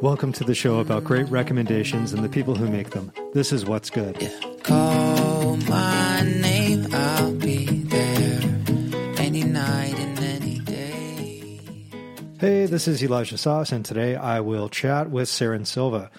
Welcome to the show about great recommendations and the people who make them. This is What's Good. Yeah. Call my name, I'll be there any night and any day. Hey, this is Elijah Sauce, and today I will chat with Serin Silva.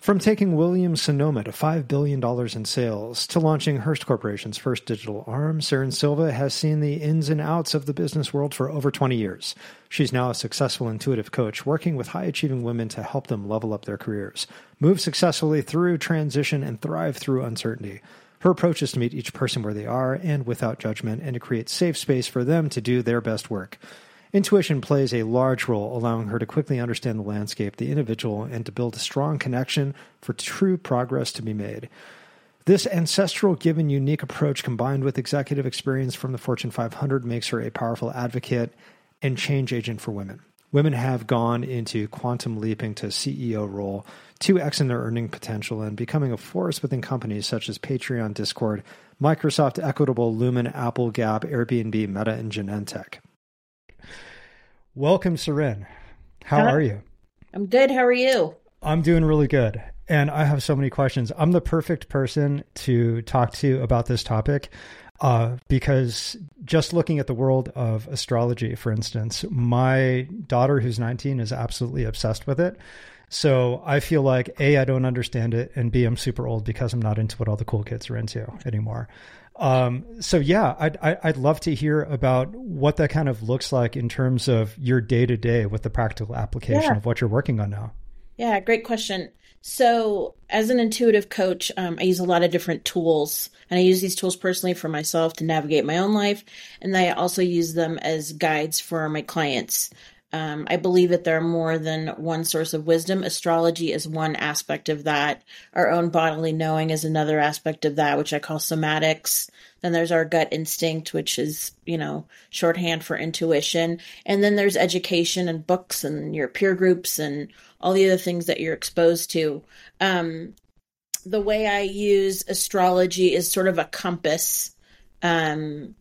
From taking Williams Sonoma to $5 billion in sales to launching Hearst Corporation's first digital arm, Serin Silva has seen the ins and outs of the business world for over 20 years. She's now a successful intuitive coach working with high achieving women to help them level up their careers, move successfully through transition, and thrive through uncertainty. Her approach is to meet each person where they are and without judgment and to create safe space for them to do their best work. Intuition plays a large role, allowing her to quickly understand the landscape, the individual, and to build a strong connection for true progress to be made. This ancestral given unique approach combined with executive experience from the Fortune 500 makes her a powerful advocate and change agent for women. Women have gone into quantum leaping to CEO role, 2x in their earning potential, and becoming a force within companies such as Patreon, Discord, Microsoft, Equitable, Lumen, Apple, Gap, Airbnb, Meta, and Genentech. Welcome, Serin. How Hi. are you? I'm good. How are you? I'm doing really good. And I have so many questions. I'm the perfect person to talk to about this topic uh, because just looking at the world of astrology, for instance, my daughter, who's 19, is absolutely obsessed with it. So I feel like A, I don't understand it, and B, I'm super old because I'm not into what all the cool kids are into anymore. Um, so yeah, I'd, I'd love to hear about what that kind of looks like in terms of your day to day with the practical application Yeah. of what you're working on now. Yeah, great question. So, as an intuitive coach, um, I use a lot of different tools, and I use these tools personally for myself to navigate my own life, and I also use them as guides for my clients. Um, I believe that there are more than one source of wisdom. Astrology is one aspect of that. Our own bodily knowing is another aspect of that, which I call somatics. Then there's our gut instinct, which is, you know, shorthand for intuition. And then there's education and books and your peer groups and all the other things that you're exposed to. Um, the way I use astrology is sort of a compass. Um,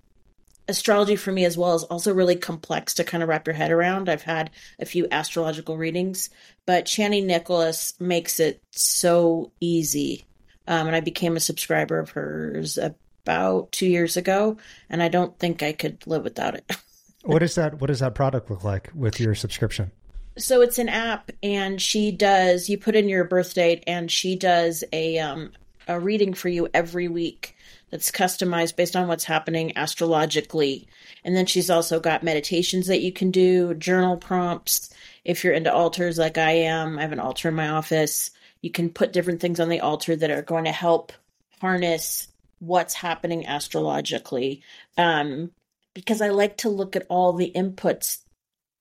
astrology for me as well is also really complex to kind of wrap your head around. I've had a few astrological readings, but Chani Nicholas makes it so easy. Um, and I became a subscriber of hers about two years ago, and I don't think I could live without it. What does that What does that product look like with your subscription? so it's an app and she does you put in your birth date and she does a um a reading for you every week that's customized based on what's happening astrologically and then she's also got meditations that you can do journal prompts if you're into altars like i am i have an altar in my office you can put different things on the altar that are going to help harness what's happening astrologically um because i like to look at all the inputs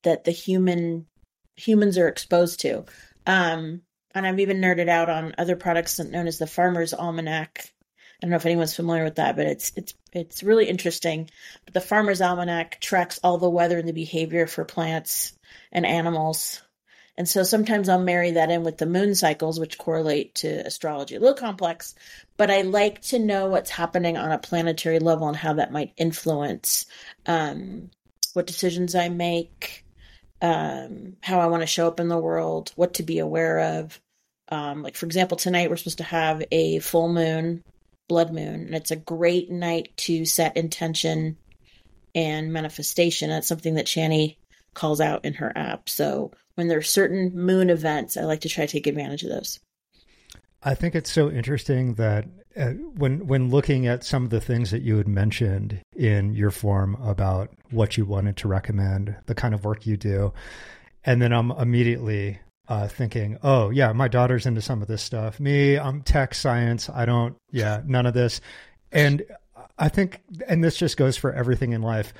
that the human humans are exposed to. Um, and I've even nerded out on other products known as the Farmer's Almanac. I don't know if anyone's familiar with that, but it's it's it's really interesting. But the Farmer's Almanac tracks all the weather and the behavior for plants and animals. And so sometimes I'll marry that in with the moon cycles, which correlate to astrology. A little complex, but I like to know what's happening on a planetary level and how that might influence um, what decisions I make, um, how I want to show up in the world, what to be aware of. Um, like, for example, tonight we're supposed to have a full moon, blood moon, and it's a great night to set intention and manifestation. That's something that Chani calls out in her app. So when there are certain moon events, I like to try to take advantage of those. I think it's so interesting that uh, when when looking at some of the things that you had mentioned in your form about what you wanted to recommend, the kind of work you do, and then I'm immediately uh, thinking, oh yeah, my daughter's into some of this stuff. Me, I'm tech science. I don't, yeah, none of this. And I think, and this just goes for everything in life.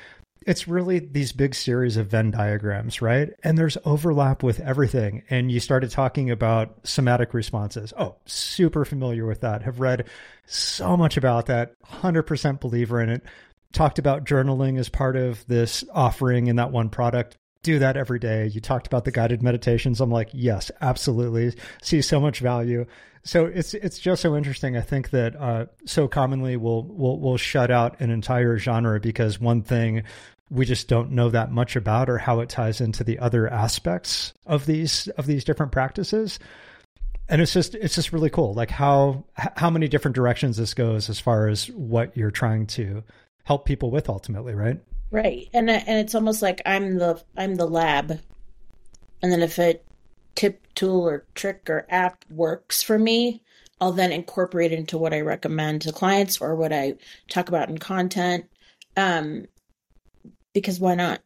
It's really these big series of Venn diagrams, right? And there's overlap with everything. And you started talking about somatic responses. Oh, super familiar with that. Have read so much about that. 100% believer in it. Talked about journaling as part of this offering in that one product. Do that every day. You talked about the guided meditations. I'm like, yes, absolutely. See so much value. So it's it's just so interesting. I think that uh, so commonly we'll we'll we'll shut out an entire genre because one thing we just don't know that much about or how it ties into the other aspects of these of these different practices and it's just it's just really cool like how how many different directions this goes as far as what you're trying to help people with ultimately right right and and it's almost like i'm the i'm the lab and then if a tip tool or trick or app works for me i'll then incorporate it into what i recommend to clients or what i talk about in content um because why not?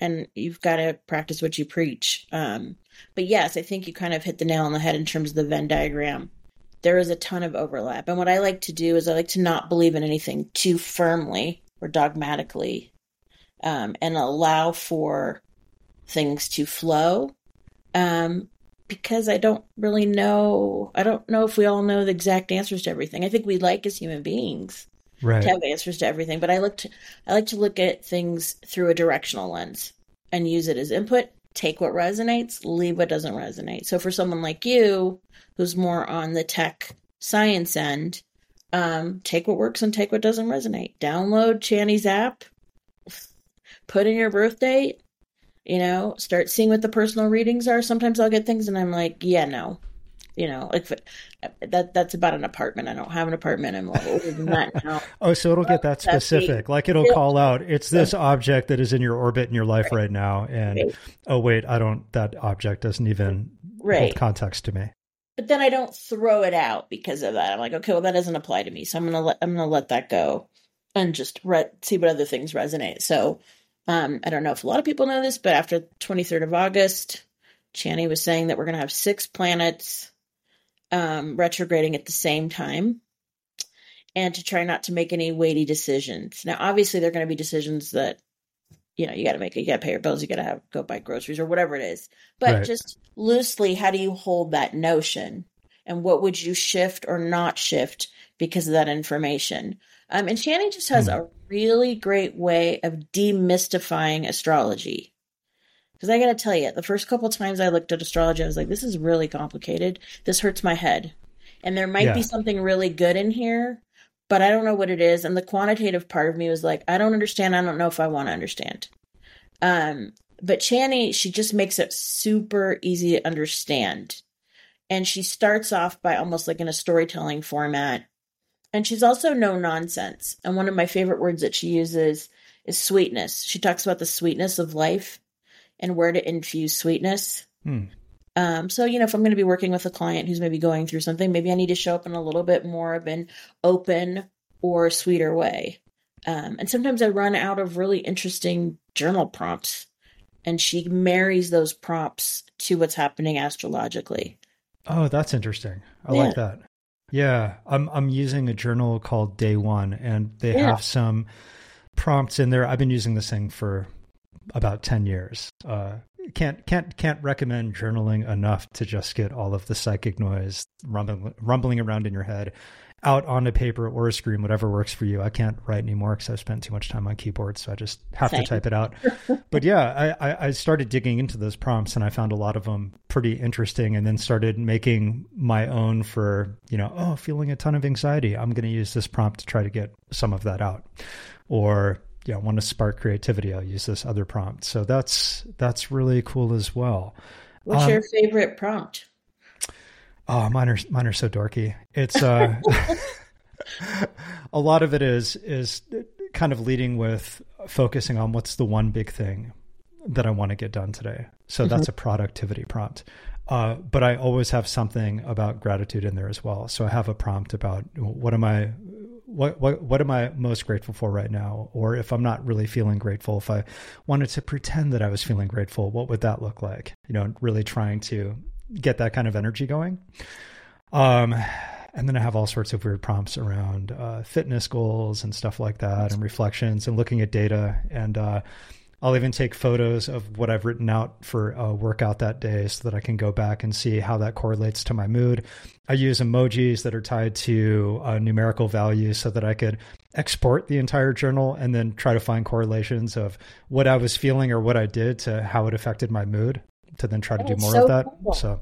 And you've got to practice what you preach. Um, but yes, I think you kind of hit the nail on the head in terms of the Venn diagram. There is a ton of overlap. And what I like to do is I like to not believe in anything too firmly or dogmatically um, and allow for things to flow. Um, because I don't really know, I don't know if we all know the exact answers to everything. I think we like as human beings right. to have answers to everything. But I look to, I like to look at things through a directional lens and use it as input. Take what resonates, leave what doesn't resonate. So for someone like you, who's more on the tech science end, um, take what works and take what doesn't resonate. Download Chani's app, put in your birth date, you know, start seeing what the personal readings are. Sometimes I'll get things and I'm like, yeah, no, you know, like that that's about an apartment. I don't have an apartment. I'm older than that now. oh, so it'll get that specific. Like it'll call out, it's this object that is in your orbit in your life right, right now. And right. oh wait, I don't that object doesn't even right. hold context to me. But then I don't throw it out because of that. I'm like, okay, well that doesn't apply to me. So I'm gonna let I'm gonna let that go and just re- see what other things resonate. So um, I don't know if a lot of people know this, but after 23rd of August, Chani was saying that we're going to have six planets um, retrograding at the same time and to try not to make any weighty decisions. Now, obviously, there are going to be decisions that you know you got to make. You got to pay your bills. You got to have go buy groceries or whatever it is. But right. just loosely, how do you hold that notion? And what would you shift or not shift because of that information? Um, and Chani just has hmm. a really great way of demystifying astrology. Because I got to tell you, the first couple times I looked at astrology, I was like, this is really complicated. This hurts my head. And there might yeah. be something really good in here, but I don't know what it is. And the quantitative part of me was like, I don't understand. I don't know if I want to understand. Um, but Chani, she just makes it super easy to understand. And she starts off by almost like in a storytelling format. And she's also no nonsense. And one of my favorite words that she uses is sweetness. She talks about the sweetness of life and where to infuse sweetness. Hmm. Um, so, you know, if I'm going to be working with a client who's maybe going through something, maybe I need to show up in a little bit more of an open or sweeter way. Um, and sometimes I run out of really interesting journal prompts, and she marries those prompts to what's happening astrologically. Oh, that's interesting. I yeah. like that. Yeah, I'm I'm using a journal called Day One, and they yeah. have some prompts in there. I've been using this thing for about 10 years. Uh, can't can't can't recommend journaling enough to just get all of the psychic noise rumbling rumbling around in your head out on a paper or a screen, whatever works for you. I can't write anymore because I've spent too much time on keyboard, so I just have Same. to type it out. but yeah, I, I started digging into those prompts and I found a lot of them pretty interesting, and then started making my own for you know, oh, feeling a ton of anxiety. I'm going to use this prompt to try to get some of that out, or yeah, I want to spark creativity, I'll use this other prompt. So that's that's really cool as well. What's um, your favorite prompt? Oh, mine are mine are so dorky. It's uh, a lot of it is is kind of leading with focusing on what's the one big thing that I want to get done today. So mm-hmm. that's a productivity prompt. Uh, but I always have something about gratitude in there as well. So I have a prompt about what am I what what what am I most grateful for right now? Or if I'm not really feeling grateful, if I wanted to pretend that I was feeling grateful, what would that look like? You know, really trying to get that kind of energy going. Um, and then I have all sorts of weird prompts around uh, fitness goals and stuff like that, and reflections and looking at data and uh, I'll even take photos of what I've written out for a workout that day so that I can go back and see how that correlates to my mood. I use emojis that are tied to uh, numerical values so that I could export the entire journal and then try to find correlations of what I was feeling or what I did to how it affected my mood to then try to do more so of that. Cool. So,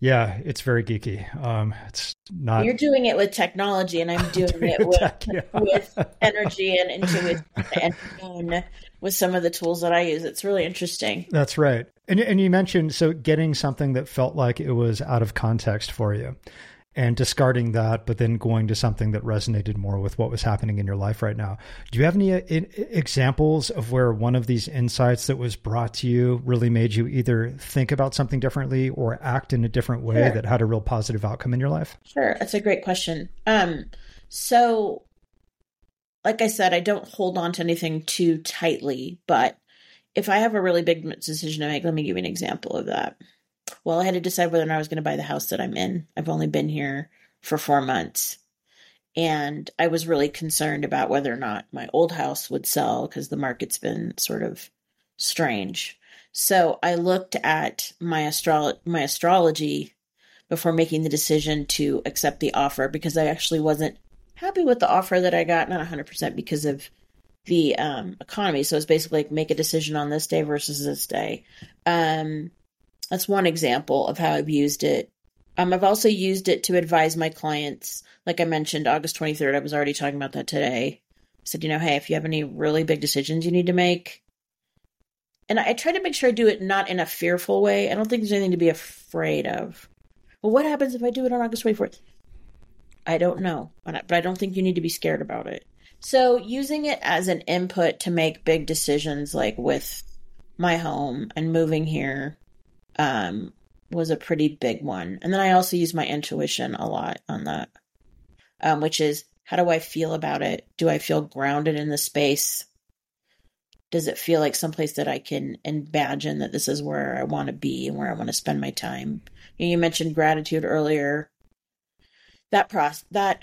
Yeah, it's very geeky. Um, it's not. You're doing it with technology, and I'm doing, doing it it with, tech, yeah. with energy and intuition and and with some of the tools that I use. It's really interesting. That's right. And and you mentioned so getting something that felt like it was out of context for you and discarding that but then going to something that resonated more with what was happening in your life right now. Do you have any uh, examples of where one of these insights that was brought to you really made you either think about something differently or act in a different way Sure. that had a real positive outcome in your life? Sure, that's a great question. Um, so, like I said, I don't hold on to anything too tightly, but if I have a really big decision to make, let me give you an example of that. Well, I had to decide whether or not I was going to buy the house that I'm in. I've only been here for four months. And I was really concerned about whether or not my old house would sell because the market's been sort of strange. So I looked at my astro- my astrology before making the decision to accept the offer because I actually wasn't happy with the offer that I got, not 100% because of the um, economy. So it's basically like make a decision on this day versus this day. Um, that's one example of how I've used it. Um, I've also used it to advise my clients. Like I mentioned, August 23rd, I was already talking about that today. I said, you know, hey, if you have any really big decisions you need to make, and I, I try to make sure I do it not in a fearful way. I don't think there's anything to be afraid of. Well, what happens if I do it on August 24th? I don't know, but I, but I don't think you need to be scared about it. So, using it as an input to make big decisions like with my home and moving here um, was a pretty big one. And then I also use my intuition a lot on that, um, which is how do I feel about it? Do I feel grounded in the space? Does it feel like someplace that I can imagine that this is where I want to be and where I want to spend my time? You, mentioned gratitude earlier. That process, that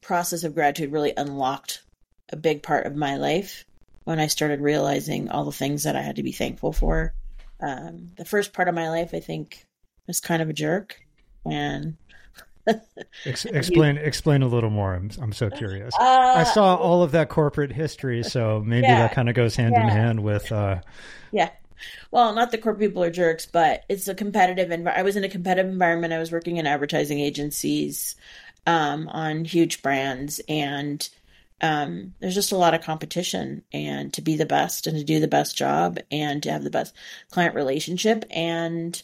process of gratitude really unlocked a big part of my life when I started realizing all the things that I had to be thankful for. Um, the first part of my life, I think, was kind of a jerk, and Ex- explain explain a little more. I'm I'm so curious. uh, I saw all of that corporate history, so maybe Yeah. that kind of goes hand in hand with. Uh, Yeah. Well, not the corporate people are jerks, but it's a competitive environment. I was in a competitive environment. I was working in advertising agencies um, on huge brands, and um, there's just a lot of competition. And to be the best and to do the best job and to have the best client relationship. And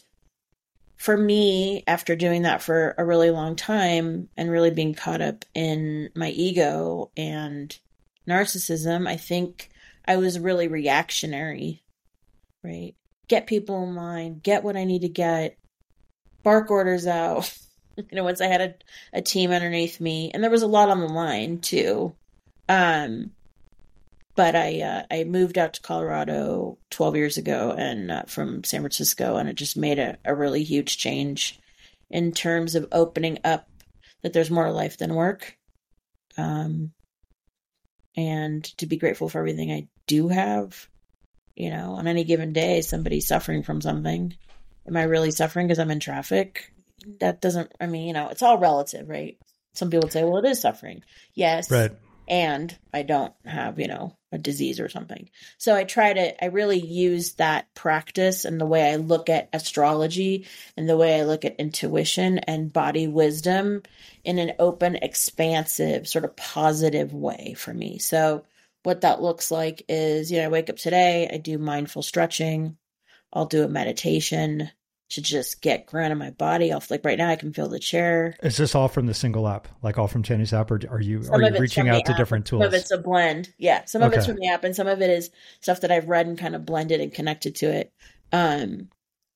for me, after doing that for a really long time and really being caught up in my ego and narcissism, I think I was really reactionary right? Get people in line, get what I need to get, bark orders out. you know, once I had a, a team underneath me, and there was a lot on the line too. Um, but I uh, I moved out to Colorado 12 years ago, and uh, from San Francisco, and it just made a, a really huge change in terms of opening up that there's more life than work. Um, and to be grateful for everything I do have you know, on any given day, somebody's suffering from something. Am I really suffering because I'm in traffic? That doesn't, I mean, you know, it's all relative, right? Some people would say, well, it is suffering. Yes. right. And I don't have, you know, a disease or something. So I try to, I really use that practice and the way I look at astrology and the way I look at intuition and body wisdom in an open, expansive, sort of positive way for me. So, what that looks like is, you know, I wake up today, I do mindful stretching, I'll do a meditation to just get ground in my body. I'll like right now I can feel the chair. Is this all from the single app, like all from Chani's app, or are you Some are you reaching out to app, different Some tools? of it's a blend. Yeah. Some of it's from the app and some of it is stuff that I've read and kind of blended and connected to it. Um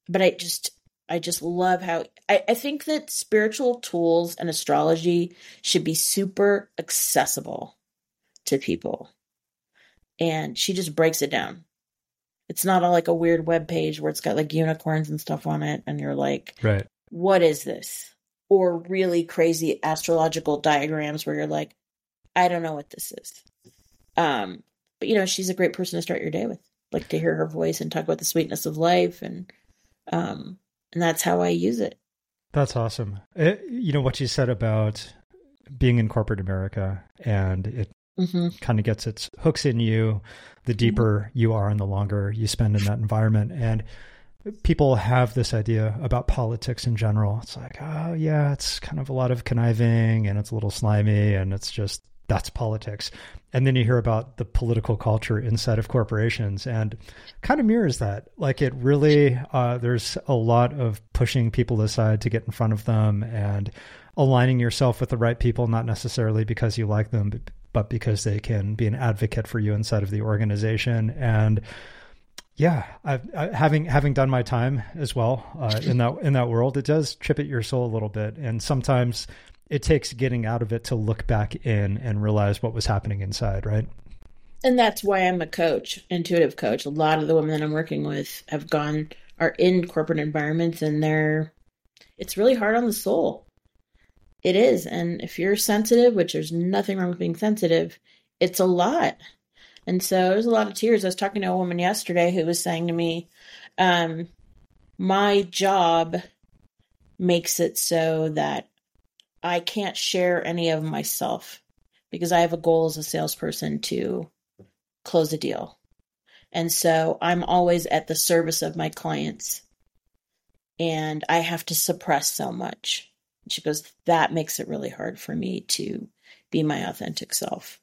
but I just I just love how I, I think that spiritual tools and astrology should be super accessible to people. And she just breaks it down. It's not all like a weird web page where it's got like unicorns and stuff on it, and you're like, right. what is this? Or really crazy astrological diagrams where you're like, I don't know what this is. Um, but you know, she's a great person to start your day with. Like to hear her voice and talk about the sweetness of life and um and that's how I use it. That's awesome. It, you know what you said about being in corporate America, and it hmm kind of gets its hooks in you the deeper you are and the longer you spend in that environment. And people have this idea about politics in general. It's like, oh yeah, it's kind of a lot of conniving and it's a little slimy and it's just that's politics. And then you hear about the political culture inside of corporations and kind of mirrors that. Like it really, uh, there's a lot of pushing people aside to get in front of them and aligning yourself with the right people, not necessarily because you like them, but, but because they can be an advocate for you inside of the organization. And yeah, I've, I, having having done my time as well uh, in that in that world, it does chip at your soul a little bit, and sometimes it takes getting out of it to look back in and realize what was happening inside, right? And that's why I'm a coach, intuitive coach. A lot of the women that I'm working with have gone are in corporate environments, and they're it's really hard on the soul. It is, and if you're sensitive, which there's nothing wrong with being sensitive, it's a lot and so there's a lot of tears. I was talking to a woman yesterday who was saying to me, um, my job makes it so that I can't share any of myself because I have a goal as a salesperson to close a deal. And so I'm always at the service of my clients and I have to suppress so much. She goes, that makes it really hard for me to be my authentic self.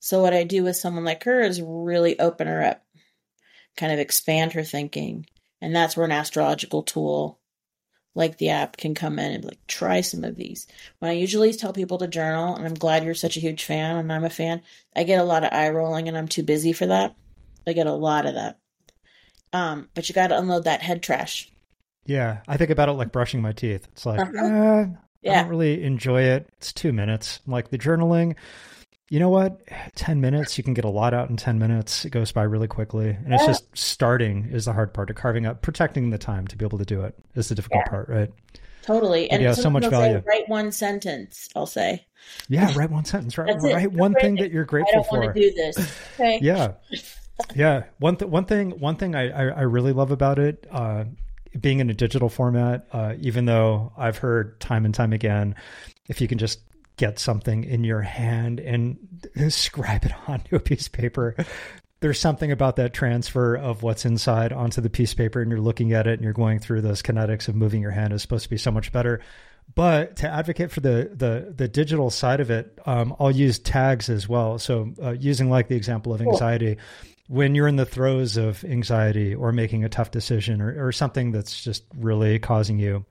So what I do with someone like her is really open her up, kind of expand her thinking. And that's where an astrological tool like the app can come in and like try some of these. When I usually tell people to journal, and I'm glad you're such a huge fan and I'm a fan, I get a lot of eye rolling and I'm too busy for that. I get a lot of that. Um, but you got to unload that head trash. Yeah, I think about it like brushing my teeth. It's like, uh-huh. uh, yeah. I don't really enjoy it. It's two minutes. Like the journaling, you know what? 10 minutes you can get a lot out in 10 minutes. It goes by really quickly. And it's just starting is the hard part of carving up protecting the time to be able to do it is the difficult yeah. part right? Totally. And yeah so much value say, write one sentence i'll say. Yeah write one sentence. Right write one thing that you're grateful for. want to do this. Okay. Yeah. Yeah. One, th- one thing one thing I, I, I really love about it uh, being in a digital format uh, even though i've heard time and time again if you can just get something in your hand and scribe it onto a piece of paper. There's something about that transfer of what's inside onto the piece of paper, and you're looking at it and you're going through those kinetics of moving your hand is supposed to be so much better. But to advocate for the the the digital side of it, um, I'll use tags as well. So uh, using like the example of anxiety, cool. When you're in the throes of anxiety or making a tough decision or, or something that's just really causing you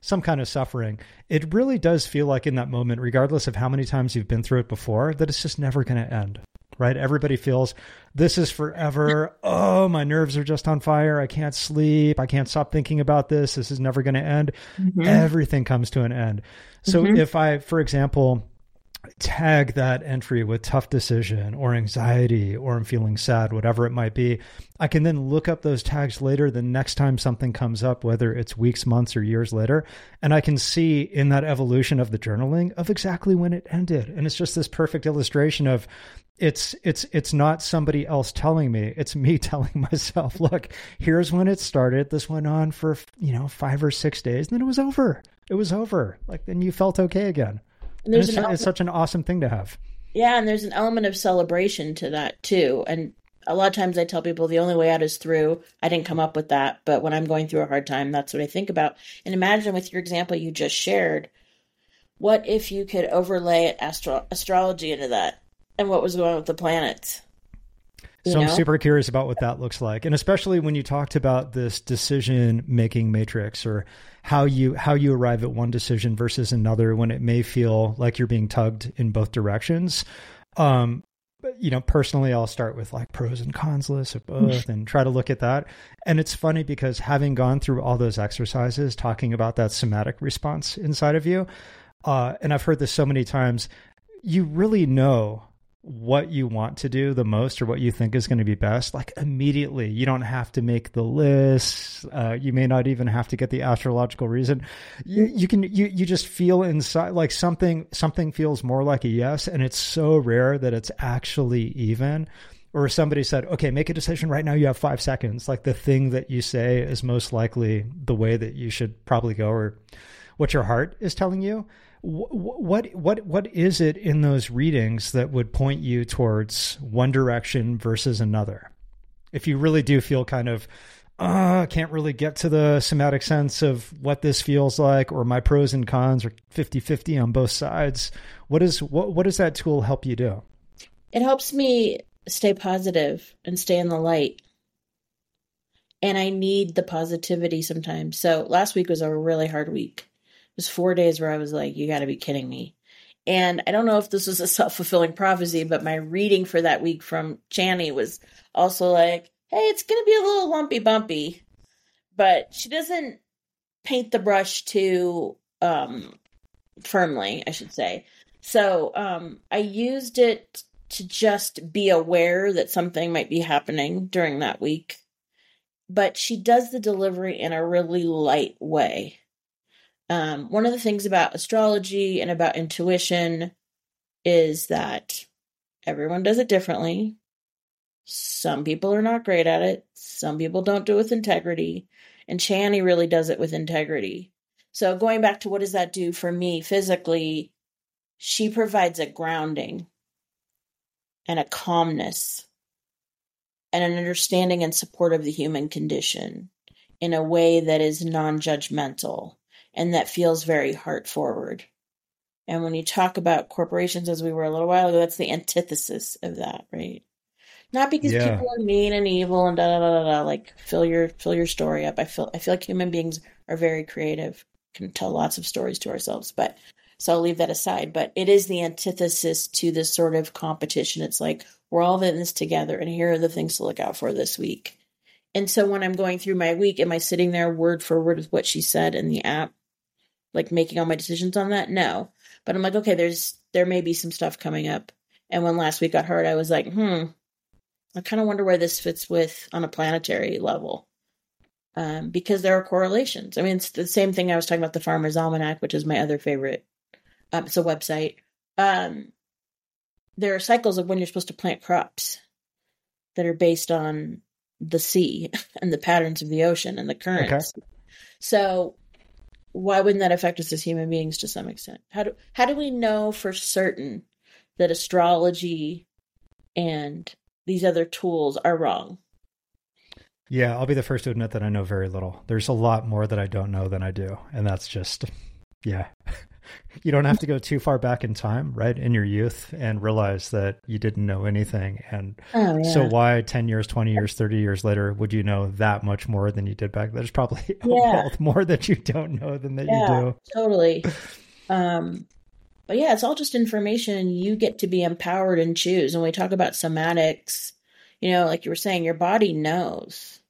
some kind of suffering, it really does feel like in that moment, regardless of how many times you've been through it before, that it's just never going to end. Right? Everybody feels this is forever. Oh, my nerves are just on fire. I can't sleep. I can't stop thinking about this. This is never going to end. Mm-hmm. Everything comes to an end. So mm-hmm. if I, for example, tag that entry with tough decision or anxiety or I'm feeling sad, whatever it might be, I can then look up those tags later the next time something comes up, whether it's weeks, months, or years later. And I can see in that evolution of the journaling of exactly when it ended. And it's just this perfect illustration of it's it's it's not somebody else telling me it's me telling myself look here's when it started this went on for you know five or six days and then it was over it was over like then you felt okay again and there's and it's, it's such an awesome thing to have. Yeah, and there's an element of celebration to that too. And a lot of times I tell people the only way out is through. I didn't come up with that, but when I'm going through a hard time, that's what I think about. And imagine with your example you just shared, what if you could overlay astro- astrology into that and what was going on with the planets? So know? I'm super curious about what that looks like, and especially when you talked about this decision making matrix or how you how you arrive at one decision versus another when it may feel like you're being tugged in both directions. Um, you know, personally, I'll start with like pros and cons lists of both and try to look at that. And it's funny because having gone through all those exercises, talking about that somatic response inside of you, uh, and I've heard this so many times, you really know what you want to do the most or what you think is going to be best, like immediately. You don't have to make the list. Uh, you may not even have to get the astrological reason. You, you can you you just feel inside like something something feels more like a yes, and it's so rare that it's actually even. Or somebody said, "Okay, make a decision right now. You have five seconds." Like the thing that you say is most likely the way that you should probably go, or what your heart is telling you what what what is it in those readings that would point you towards one direction versus another if you really do feel kind of uh, can't really get to the somatic sense of what this feels like, or my pros and cons are 50 50 on both sides. What is what what does that tool help you do? It helps me stay positive and stay in the light. And I need the positivity sometimes. So last week was a really hard week. Was four days where I was like, you got to be kidding me. And I don't know if this was a self fulfilling prophecy, but my reading for that week from Chani was also like, hey, it's going to be a little lumpy bumpy. But she doesn't paint the brush too um, firmly, I should say. So um, I used it to just be aware that something might be happening during that week. But she does the delivery in a really light way. Um, one of the things about astrology and about intuition is that everyone does it differently. Some people are not great at it. Some people don't do it with integrity. And Chani really does it with integrity. So going back to what does that do for me physically, she provides a grounding and a calmness and an understanding and support of the human condition in a way that is non-judgmental and that feels very heart forward. And when you talk about corporations, as we were a little while ago, that's the antithesis of that, right? Not because Yeah. people are mean and evil and da da da da da. Like fill your fill your story up. I feel I feel like human beings are very creative, can tell lots of stories to ourselves. But so I'll leave that aside. But it is the antithesis to this sort of competition. It's like we're all in this together, and here are the things to look out for this week. And so when I'm going through my week, am I sitting there word for word with what she said in the app, like making all my decisions on that? No. But I'm like, okay, there's there may be some stuff coming up. And when last week got hurt, I was like, hmm, I kind of wonder where this fits with on a planetary level. Um, because there are correlations. I mean, it's the same thing I was talking about the Farmer's Almanac, which is my other favorite. Um, it's a website. Um, there are cycles of when you're supposed to plant crops that are based on the sea and the patterns of the ocean and the currents. So why wouldn't that affect us as human beings to some extent? How do how do we know for certain that astrology and these other tools are wrong? Yeah, I'll be the first to admit that I know very little. There's a lot more that I don't know than I do. And that's just, yeah. you don't have to go too far back in time, right? In your youth and realize that you didn't know anything. And Oh yeah. so, why 10 years, 20 years, 30 years later would you know that much more than you did back then? There's probably Yeah. more that you don't know than that Yeah. you do. totally. Um, but yeah, it's all just information. You get to be empowered and choose. And we talk about somatics, you know, like you were saying, your body knows.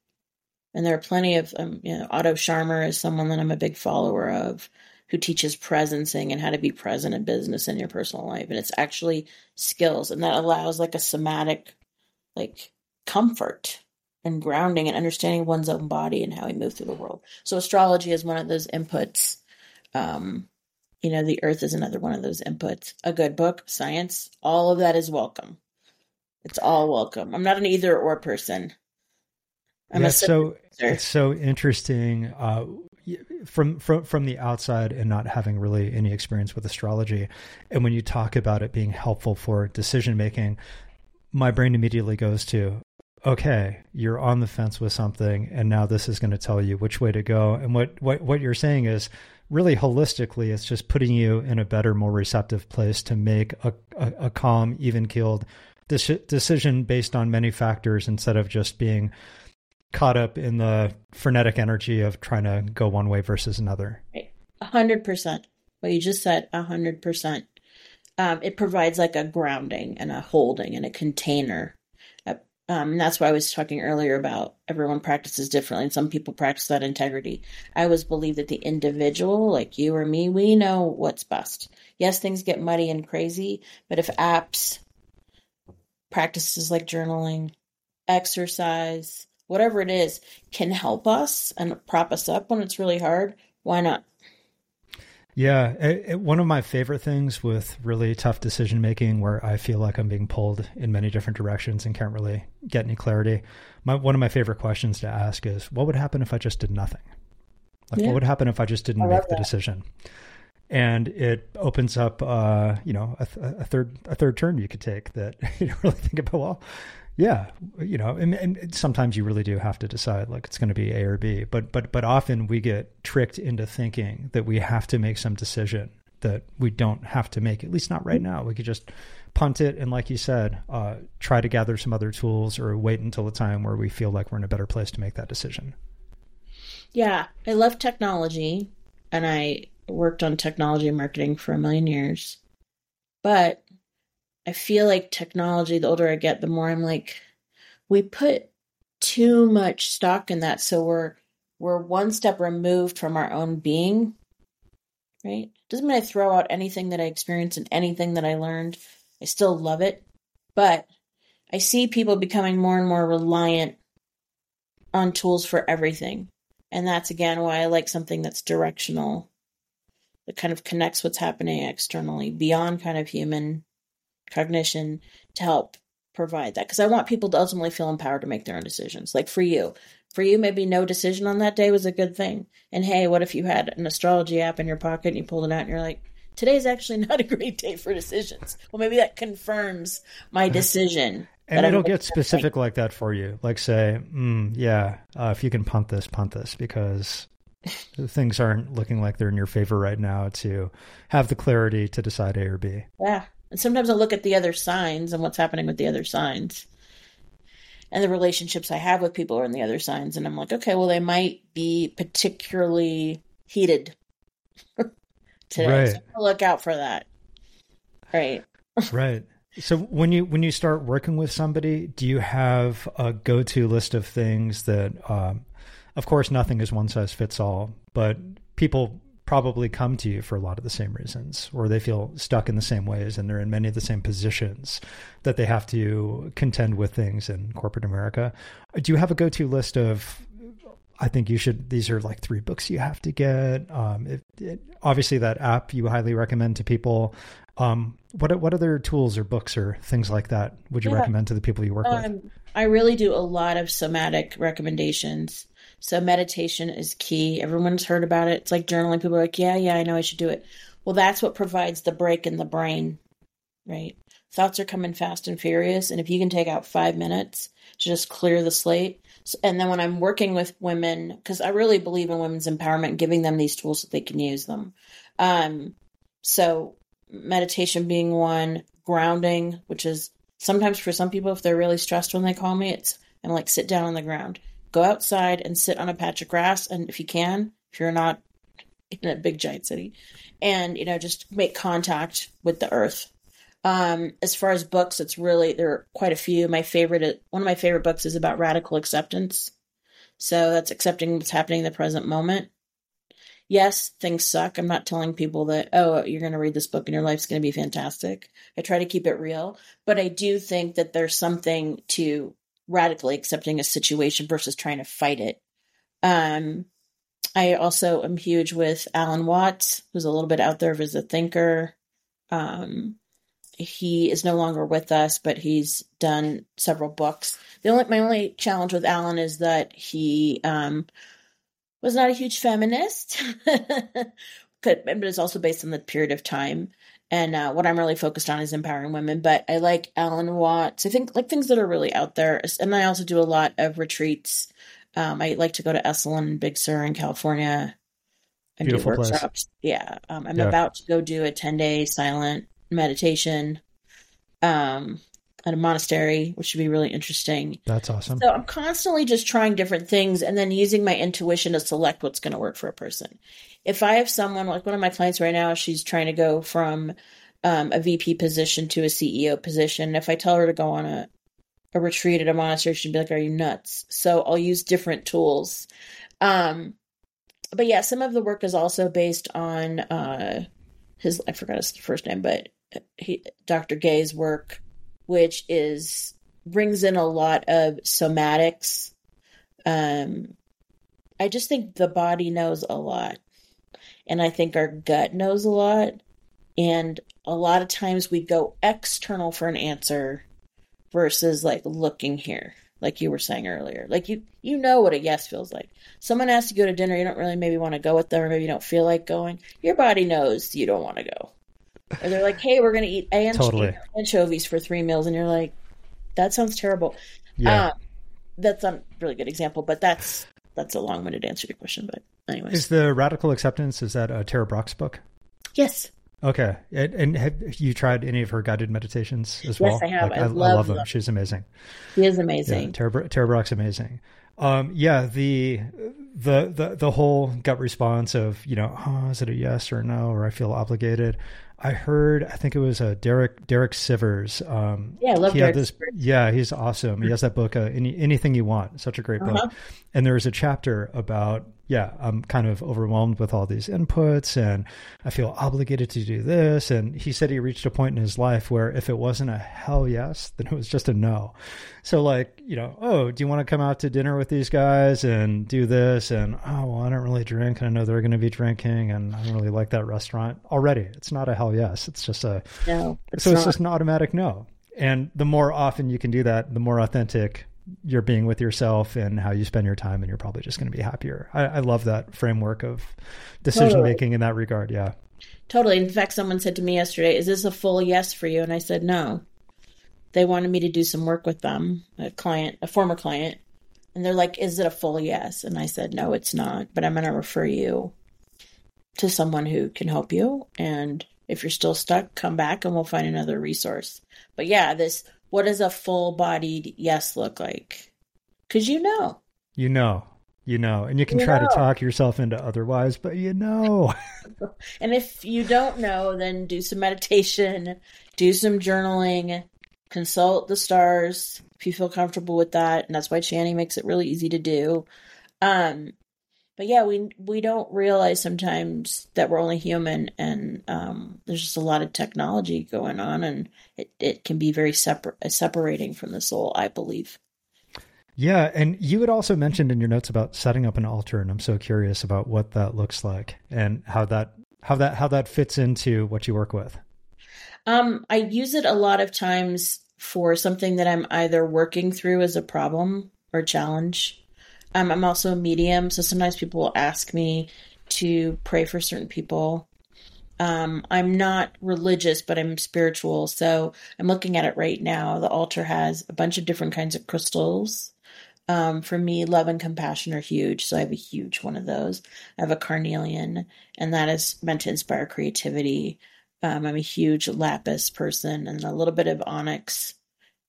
And there are plenty of, um, you know, Otto Scharmer is someone that I'm a big follower of who teaches presencing and how to be present in business and your personal life. And it's actually skills. And that allows like a somatic, like comfort and grounding and understanding one's own body and how we move through the world. So astrology is one of those inputs. Um, you know, the earth is another one of those inputs. A good book, science, all of that is welcome. It's all welcome. I'm not an either or person. I'm yeah, a so it's so interesting uh, from from from the outside and not having really any experience with astrology, and when you talk about it being helpful for decision making, my brain immediately goes to, okay, you're on the fence with something, and now this is going to tell you which way to go. And what what what you're saying is really holistically, it's just putting you in a better, more receptive place to make a a, a calm, even keeled decision based on many factors instead of just being caught up in the frenetic energy of trying to go one way versus another. A hundred percent. What you just said, a hundred percent. Um, it provides like a grounding and a holding and a container. Um, and that's why I was talking earlier about everyone practices differently, and some people practice that integrity. I always believe that the individual, like you or me, we know what's best. Yes, things get muddy and crazy, but if apps, practices like journaling, exercise, whatever it is, can help us and prop us up when it's really hard, why not? Yeah, it, it- one of my favorite things with really tough decision making, where I feel like I'm being pulled in many different directions and can't really get any clarity. My one of my favorite questions to ask is, "What would happen if I just did nothing? Like, Yeah. what would happen if I just didn't I make the that. decision?" And it opens up, uh, you know, a, th- a third a third turn you could take that you don't really think about. Well, Yeah, you know, and, and, sometimes you really do have to decide like it's going to be A or B. But but but often we get tricked into thinking that we have to make some decision that we don't have to make. At least not right now. We could just punt it and, like you said, uh, try to gather some other tools or wait until a time where we feel like we're in a better place to make that decision. Yeah, I love technology, and I worked on technology marketing for a million years, but I feel like technology, the older I get, the more I'm like, we put too much stock in that. So we're we're one step removed from our own being. Right? Doesn't mean I throw out anything that I experienced and anything that I learned. I still love it. But I see people becoming more and more reliant on tools for everything. And that's again why I like something that's directional, that kind of connects what's happening externally beyond kind of human cognition to help provide that because I want people to ultimately feel empowered to make their own decisions. Like for you, for you, maybe no decision on that day was a good thing. And hey, what if you had an astrology app in your pocket and you pulled it out and you're like, today's actually not a great day for decisions. Well, maybe that confirms my decision. And it'll get specific like that for you. Like say, mm, yeah, uh, if you can punt this, punt this because things aren't looking like they're in your favor right now to have the clarity to decide A or B. Yeah. And sometimes I look at the other signs and what's happening with the other signs and the relationships I have with people are in the other signs. And I'm like, okay, well, they might be particularly heated today. Right. So look out for that. Right. right. So when you when you start working with somebody, do you have a go-to list of things that um, of course nothing is one size fits all, but people probably come to you for a lot of the same reasons, or they feel stuck in the same ways and they're in many of the same positions that they have to contend with things in corporate America. Do you have a go to list of? I think you should. These are like three books you have to get. Um, it, it, obviously, that app you highly recommend to people. Um, what what other tools or books or things like that would you yeah. recommend to the people you work um, with? I really do a lot of somatic recommendations. So meditation is key. Everyone's heard about it. It's like journaling. People are like, yeah, yeah, I know I should do it. Well, that's what provides the break in the brain, right? Thoughts are coming fast and furious. And if you can take out five minutes to just clear the slate. And then when I'm working with women, because I really believe in women's empowerment, giving them these tools so they can use them. Um, so meditation being one, grounding, which is sometimes for some people, if they're really stressed when they call me, it's I'm like, sit down on the ground go outside and sit on a patch of grass and if you can if you're not in a big giant city and you know just make contact with the earth. Um, as far as books it's really there are quite a few. My favorite one of my favorite books is about radical acceptance. So that's accepting what's happening in the present moment. Yes things suck. I'm not telling people that oh you're going to read this book and your life's going to be fantastic. I try to keep it real but i do think that there's something to radically accepting a situation versus trying to fight it. Um, I also am huge with Alan Watts, who's a little bit out there as a thinker. Um, he is no longer with us, but he's done several books. The only my only challenge with Alan is that he um, was not a huge feminist, but it's also based on the period of time. And uh, what I'm really focused on is empowering women. But I like Alan Watts. I think like things that are really out there. And I also do a lot of retreats. Um, I like to go to Esalen and Big Sur in California and Beautiful do workshops. Place. Yeah. Um, I'm yeah. about to go do a 10 day silent meditation um, at a monastery, which should be really interesting. That's awesome. So I'm constantly just trying different things and then using my intuition to select what's going to work for a person if I have someone like one of my clients right now, she's trying to go from um, a VP position to a CEO position. If I tell her to go on a a retreat at a monastery, she'd be like, "Are you nuts?" So I'll use different tools. Um, but yeah, some of the work is also based on uh, his I forgot his first name, but Dr. Gay's work, which is brings in a lot of somatics. Um, I just think the body knows a lot. And I think our gut knows a lot. And a lot of times we go external for an answer versus like looking here, like you were saying earlier. Like you you know what a yes feels like. Someone asks you to go to dinner, you don't really maybe want to go with them, or maybe you don't feel like going. Your body knows you don't want to go. Or they're like, "Hey, we're going to eat anchovies totally. for three meals," and you're like, that sounds terrible. Yeah. Um, that's not a really good example, but that's that's a long-winded answer to your question. But anyways, is the radical acceptance is that a Tara Brach's book? yes, Okay, and, and have you tried any of her guided meditations as Yes, well? Yes, I have. I I, love them. them. She's amazing. She is Yeah, amazing. Tara, Bro- Tara Brach's amazing. Um, yeah, the, the the the whole gut response of you know, oh, is it a yes or no, or I feel obligated. I heard, I think it was uh, Derek Derek Sivers. Um, Yeah, I love he Derek this. Yeah, he's awesome. He has that book, uh, Any, anything you want. Such a great Uh-huh. book. And there was a chapter about yeah, I'm kind of overwhelmed with all these inputs, and I feel obligated to do this. And he said he reached a point in his life where if it wasn't a hell yes, then it was just a no. So like, you know, oh, do you want to come out to dinner with these guys and do this? And oh, well, I don't really drink, and I know they're going to be drinking, and I don't really like that restaurant already. It's not a hell yes. It's just a No, it's so not. it's just an automatic no. And the more often you can do that, the more authentic you're being with yourself and how you spend your time, and you're probably just going to be happier. I, I love that framework of decision Totally. making in that regard. Yeah. Totally. In fact, someone said to me yesterday, "Is this a full yes for you?" And I said, "No." They wanted me to do some work with them, a client, a former client, and they're like, "Is it a full yes?" And I said, "No, it's not, but I'm going to refer you to someone who can help you and if you're still stuck, come back and we'll find another resource." But yeah, this what does a full-bodied yes look like? Cuz you know. You know, you know, and you can You try know. to talk yourself into otherwise, but you know. And if you don't know, then do some meditation, do some journaling, consult the stars if you feel comfortable with that. And that's why Chani makes it really easy to do. Um, but yeah, we we don't realize sometimes that we're only human, and um, there's just a lot of technology going on, and it, it can be very separ- separating from the soul. I believe. Yeah, and you had also mentioned in your notes about setting up an altar, and I'm so curious about what that looks like and how that how that how that fits into what you work with. Um, I use it a lot of times for something that I'm either working through as a problem or challenge. Um, I'm also a medium, so sometimes people will ask me to pray for certain people. Um, I'm not religious, but I'm spiritual, so I'm looking at it right now. The altar has a bunch of different kinds of crystals. Um, for me, love and compassion are huge, so I have a huge one of those. I have a carnelian, and that is meant to inspire creativity. Um, I'm a huge lapis person and a little bit of onyx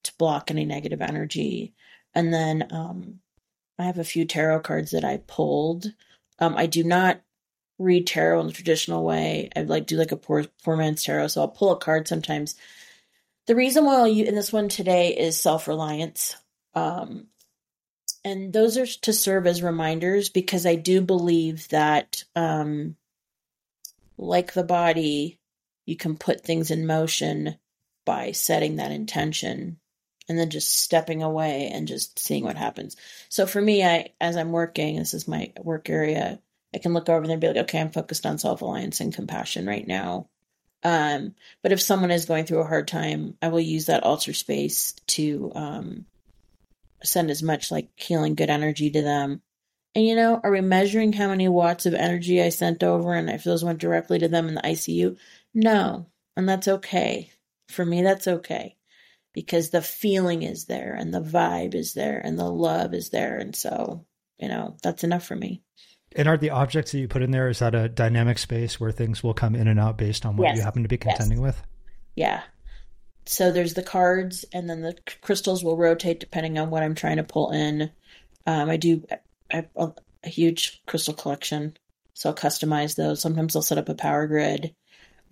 to block any negative energy. And then um, I have a few tarot cards that I pulled. Um, I do not read tarot in the traditional way. I like do like a poor poor man's tarot, so I'll pull a card sometimes. The reason why I'll use in this one today is self reliance. Um, and those are to serve as reminders because I do believe that, um, like the body, you can put things in motion by setting that intention and then just stepping away and just seeing what happens. So for me, I as I'm working, this is my work area, I can look over there and be like, okay, I'm focused on self-reliance and compassion right now. Um, but if someone is going through a hard time, I will use that altar space to um, send as much like healing good energy to them. And you know, are we measuring how many watts of energy I sent over and if those went directly to them in the ICU? No. And that's okay. For me, that's okay. Because the feeling is there and the vibe is there and the love is there. And so, you know, that's enough for me. And are the objects that you put in there is that a dynamic space where things will come in and out based on what Yes. you happen to be Yes. contending with? Yeah. So there's the cards, and then the crystals will rotate depending on what I'm trying to pull in. Um, I do I have a, a huge crystal collection, so I'll customize those. Sometimes I'll set up a power grid,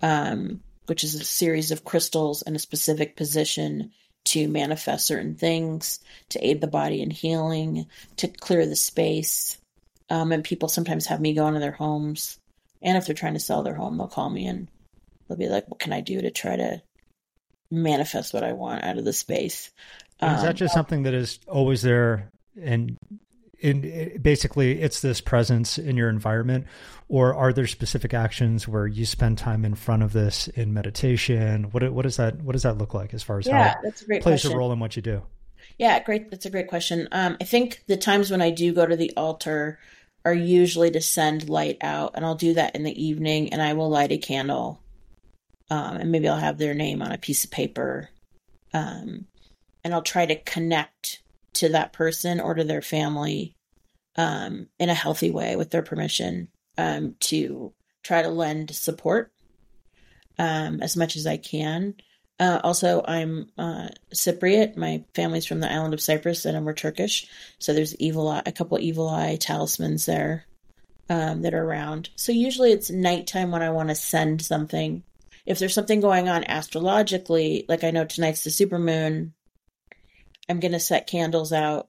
um, which is a series of crystals in a specific position to manifest certain things, to aid the body in healing, to clear the space. Um, and people sometimes have me go into their homes, and if they're trying to sell their home, they'll call me and they'll be like, "What can I do to try to manifest what I want out of the space?" And is Um, that just something that is always there and in basically it's this presence in your environment or are there specific actions where you spend time in front of this in meditation what what does that what does that look like as far as yeah, how that's a great plays question. a role in what you do Yeah, great. That's a great question. Um, I think the times when I do go to the altar are usually to send light out, and I'll do that in the evening, and I will light a candle, um, and maybe I'll have their name on a piece of paper, um, and I'll try to connect to that person or to their family um, in a healthy way with their permission um, to try to lend support um, as much as I can. Uh, also, I'm uh, Cypriot. My family's from the island of Cyprus, and we're Turkish. So there's evil eye, a couple evil eye talismans there um, that are around. So usually it's nighttime when I want to send something. If there's something going on astrologically, like I know tonight's the supermoon, I'm going to set candles out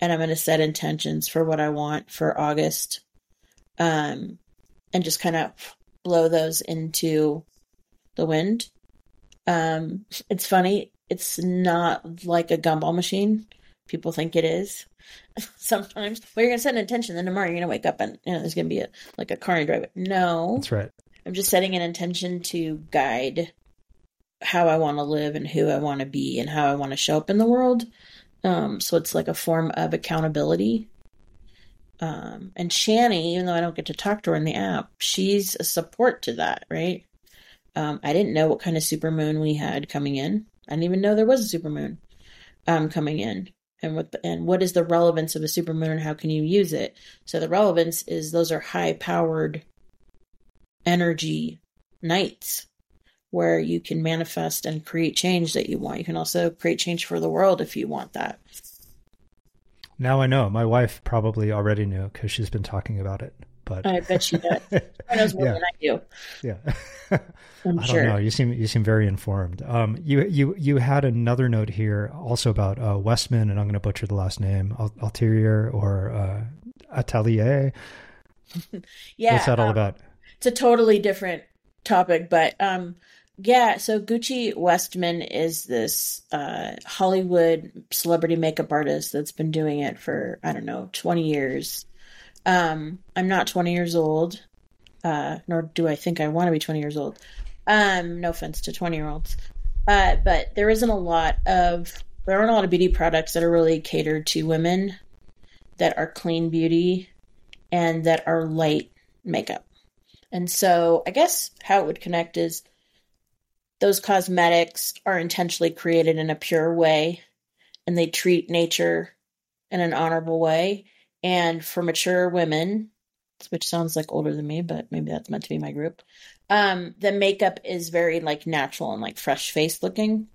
and I'm going to set intentions for what I want for August. Um, and just kind of blow those into the wind. Um, it's funny. It's not like a gumball machine. People think it is. Sometimes, well, you're gonna set an intention, then tomorrow you're gonna wake up and you know there's gonna be a like a car and drive it. No, That's right. I'm just setting an intention to guide how I want to live and who I want to be and how I want to show up in the world. Um, so it's like a form of accountability. Um, and Chani, even though I don't get to talk to her in the app, she's a support to that, right? Um, I didn't know what kind of supermoon we had coming in. I didn't even know there was a supermoon um, coming in, and what the, and what is the relevance of a supermoon and how can you use it? So the relevance is those are high powered energy nights where you can manifest and create change that you want. You can also create change for the world if you want that. Now I know. My wife probably already knew because she's been talking about it. But I bet she does. She knows more Yeah. than I do. yeah, I'm I sure. don't know. You seem you seem very informed. Um, you you you had another note here also about uh, Westman, and I'm going to butcher the last name, Al- Altier or uh, Atelier. Yeah, What's that all um, about? it's a totally different topic, but um, yeah. So Gucci Westman is this uh, Hollywood celebrity makeup artist that's been doing it for I don't know twenty years. Um, I'm not twenty years old, uh, nor do I think I want to be twenty years old. Um, no offense to twenty year olds, uh, but there isn't a lot of there aren't a lot of beauty products that are really catered to women that are clean beauty and that are light makeup. And so I guess how it would connect is those cosmetics are intentionally created in a pure way and they treat nature in an honorable way. And for mature women, which sounds like older than me, but maybe that's meant to be my group, um, the makeup is very like natural and like fresh face looking.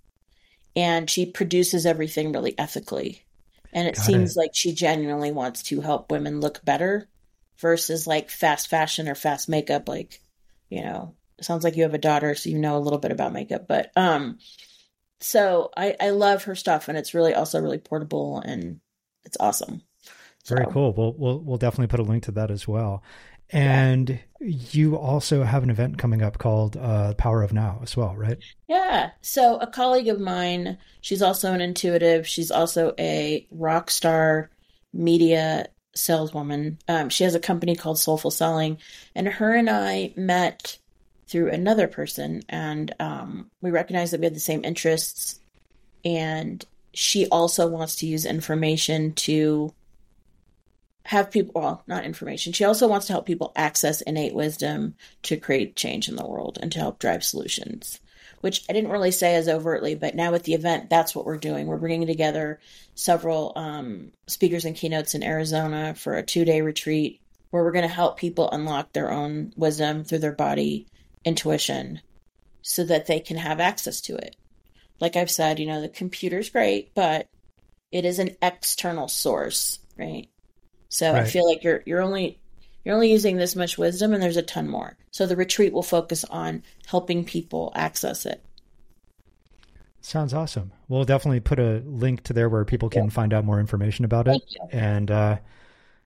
And she produces everything really ethically. And it Got seems it. like she genuinely wants to help women look better versus like fast fashion or fast makeup like you know it sounds like you have a daughter so you know a little bit about makeup but um so i i love her stuff and it's really also really portable and it's awesome Very So, cool. We'll we'll we'll definitely put a link to that as well. And you also have an event coming up called uh, Power of Now as well, right? yeah so a colleague of mine she's also an intuitive she's also a rock star media saleswoman. Um, she has a company called soulful selling and her and i met through another person and um, we recognized that we had the same interests and she also wants to use information to have people well not information she also wants to help people access innate wisdom to create change in the world and to help drive solutions which i didn't really say as overtly but now with the event that's what we're doing. We're bringing together several um, speakers and keynotes in arizona for a two-day retreat where we're going to help people unlock their own wisdom through their body intuition so that they can have access to it. Like I've said, you know, the computer's great, but it is an external source, right? So I feel like you're you're only you're only using this much wisdom and there's a ton more. So the retreat will focus on helping people access it. Sounds awesome. We'll definitely put a link to there where people can find out more information about it. You. And uh,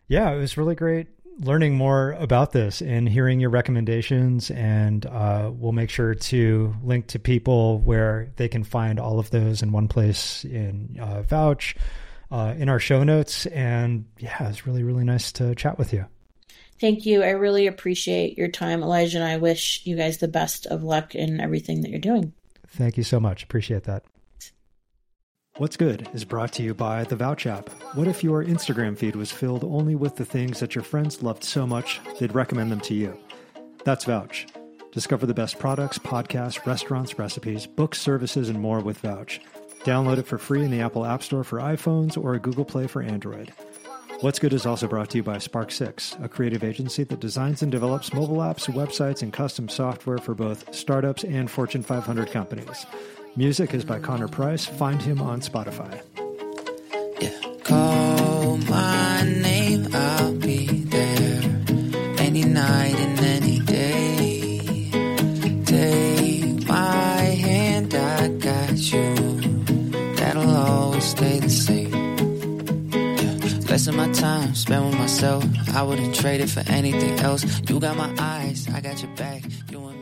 yeah, it was really great learning more about this and hearing your recommendations. And uh, we'll make sure to link to people where they can find all of those in one place in uh, Vouch, uh, in our show notes. And yeah, it's really, really nice to chat with you. Thank you. I really appreciate your time, Elijah, and I wish you guys the best of luck in everything that you're doing. Thank you so much. Appreciate that. What's Good is brought to you by the Vouch app. What if your Instagram feed was filled only with the things that your friends loved so much they'd recommend them to you? That's Vouch. Discover the best products, podcasts, restaurants, recipes, books, services, and more with Vouch. Download it for free in the Apple App Store for iPhones or Google Play for Android. What's Good is also brought to you by Spark 6, a creative agency that designs and develops mobile apps, websites, and custom software for both startups and Fortune 500 companies. Music is by Connor Price. Find him on Spotify. Of my time spent with myself. I wouldn't trade it for anything else. You got my eyes, I got your back. You and.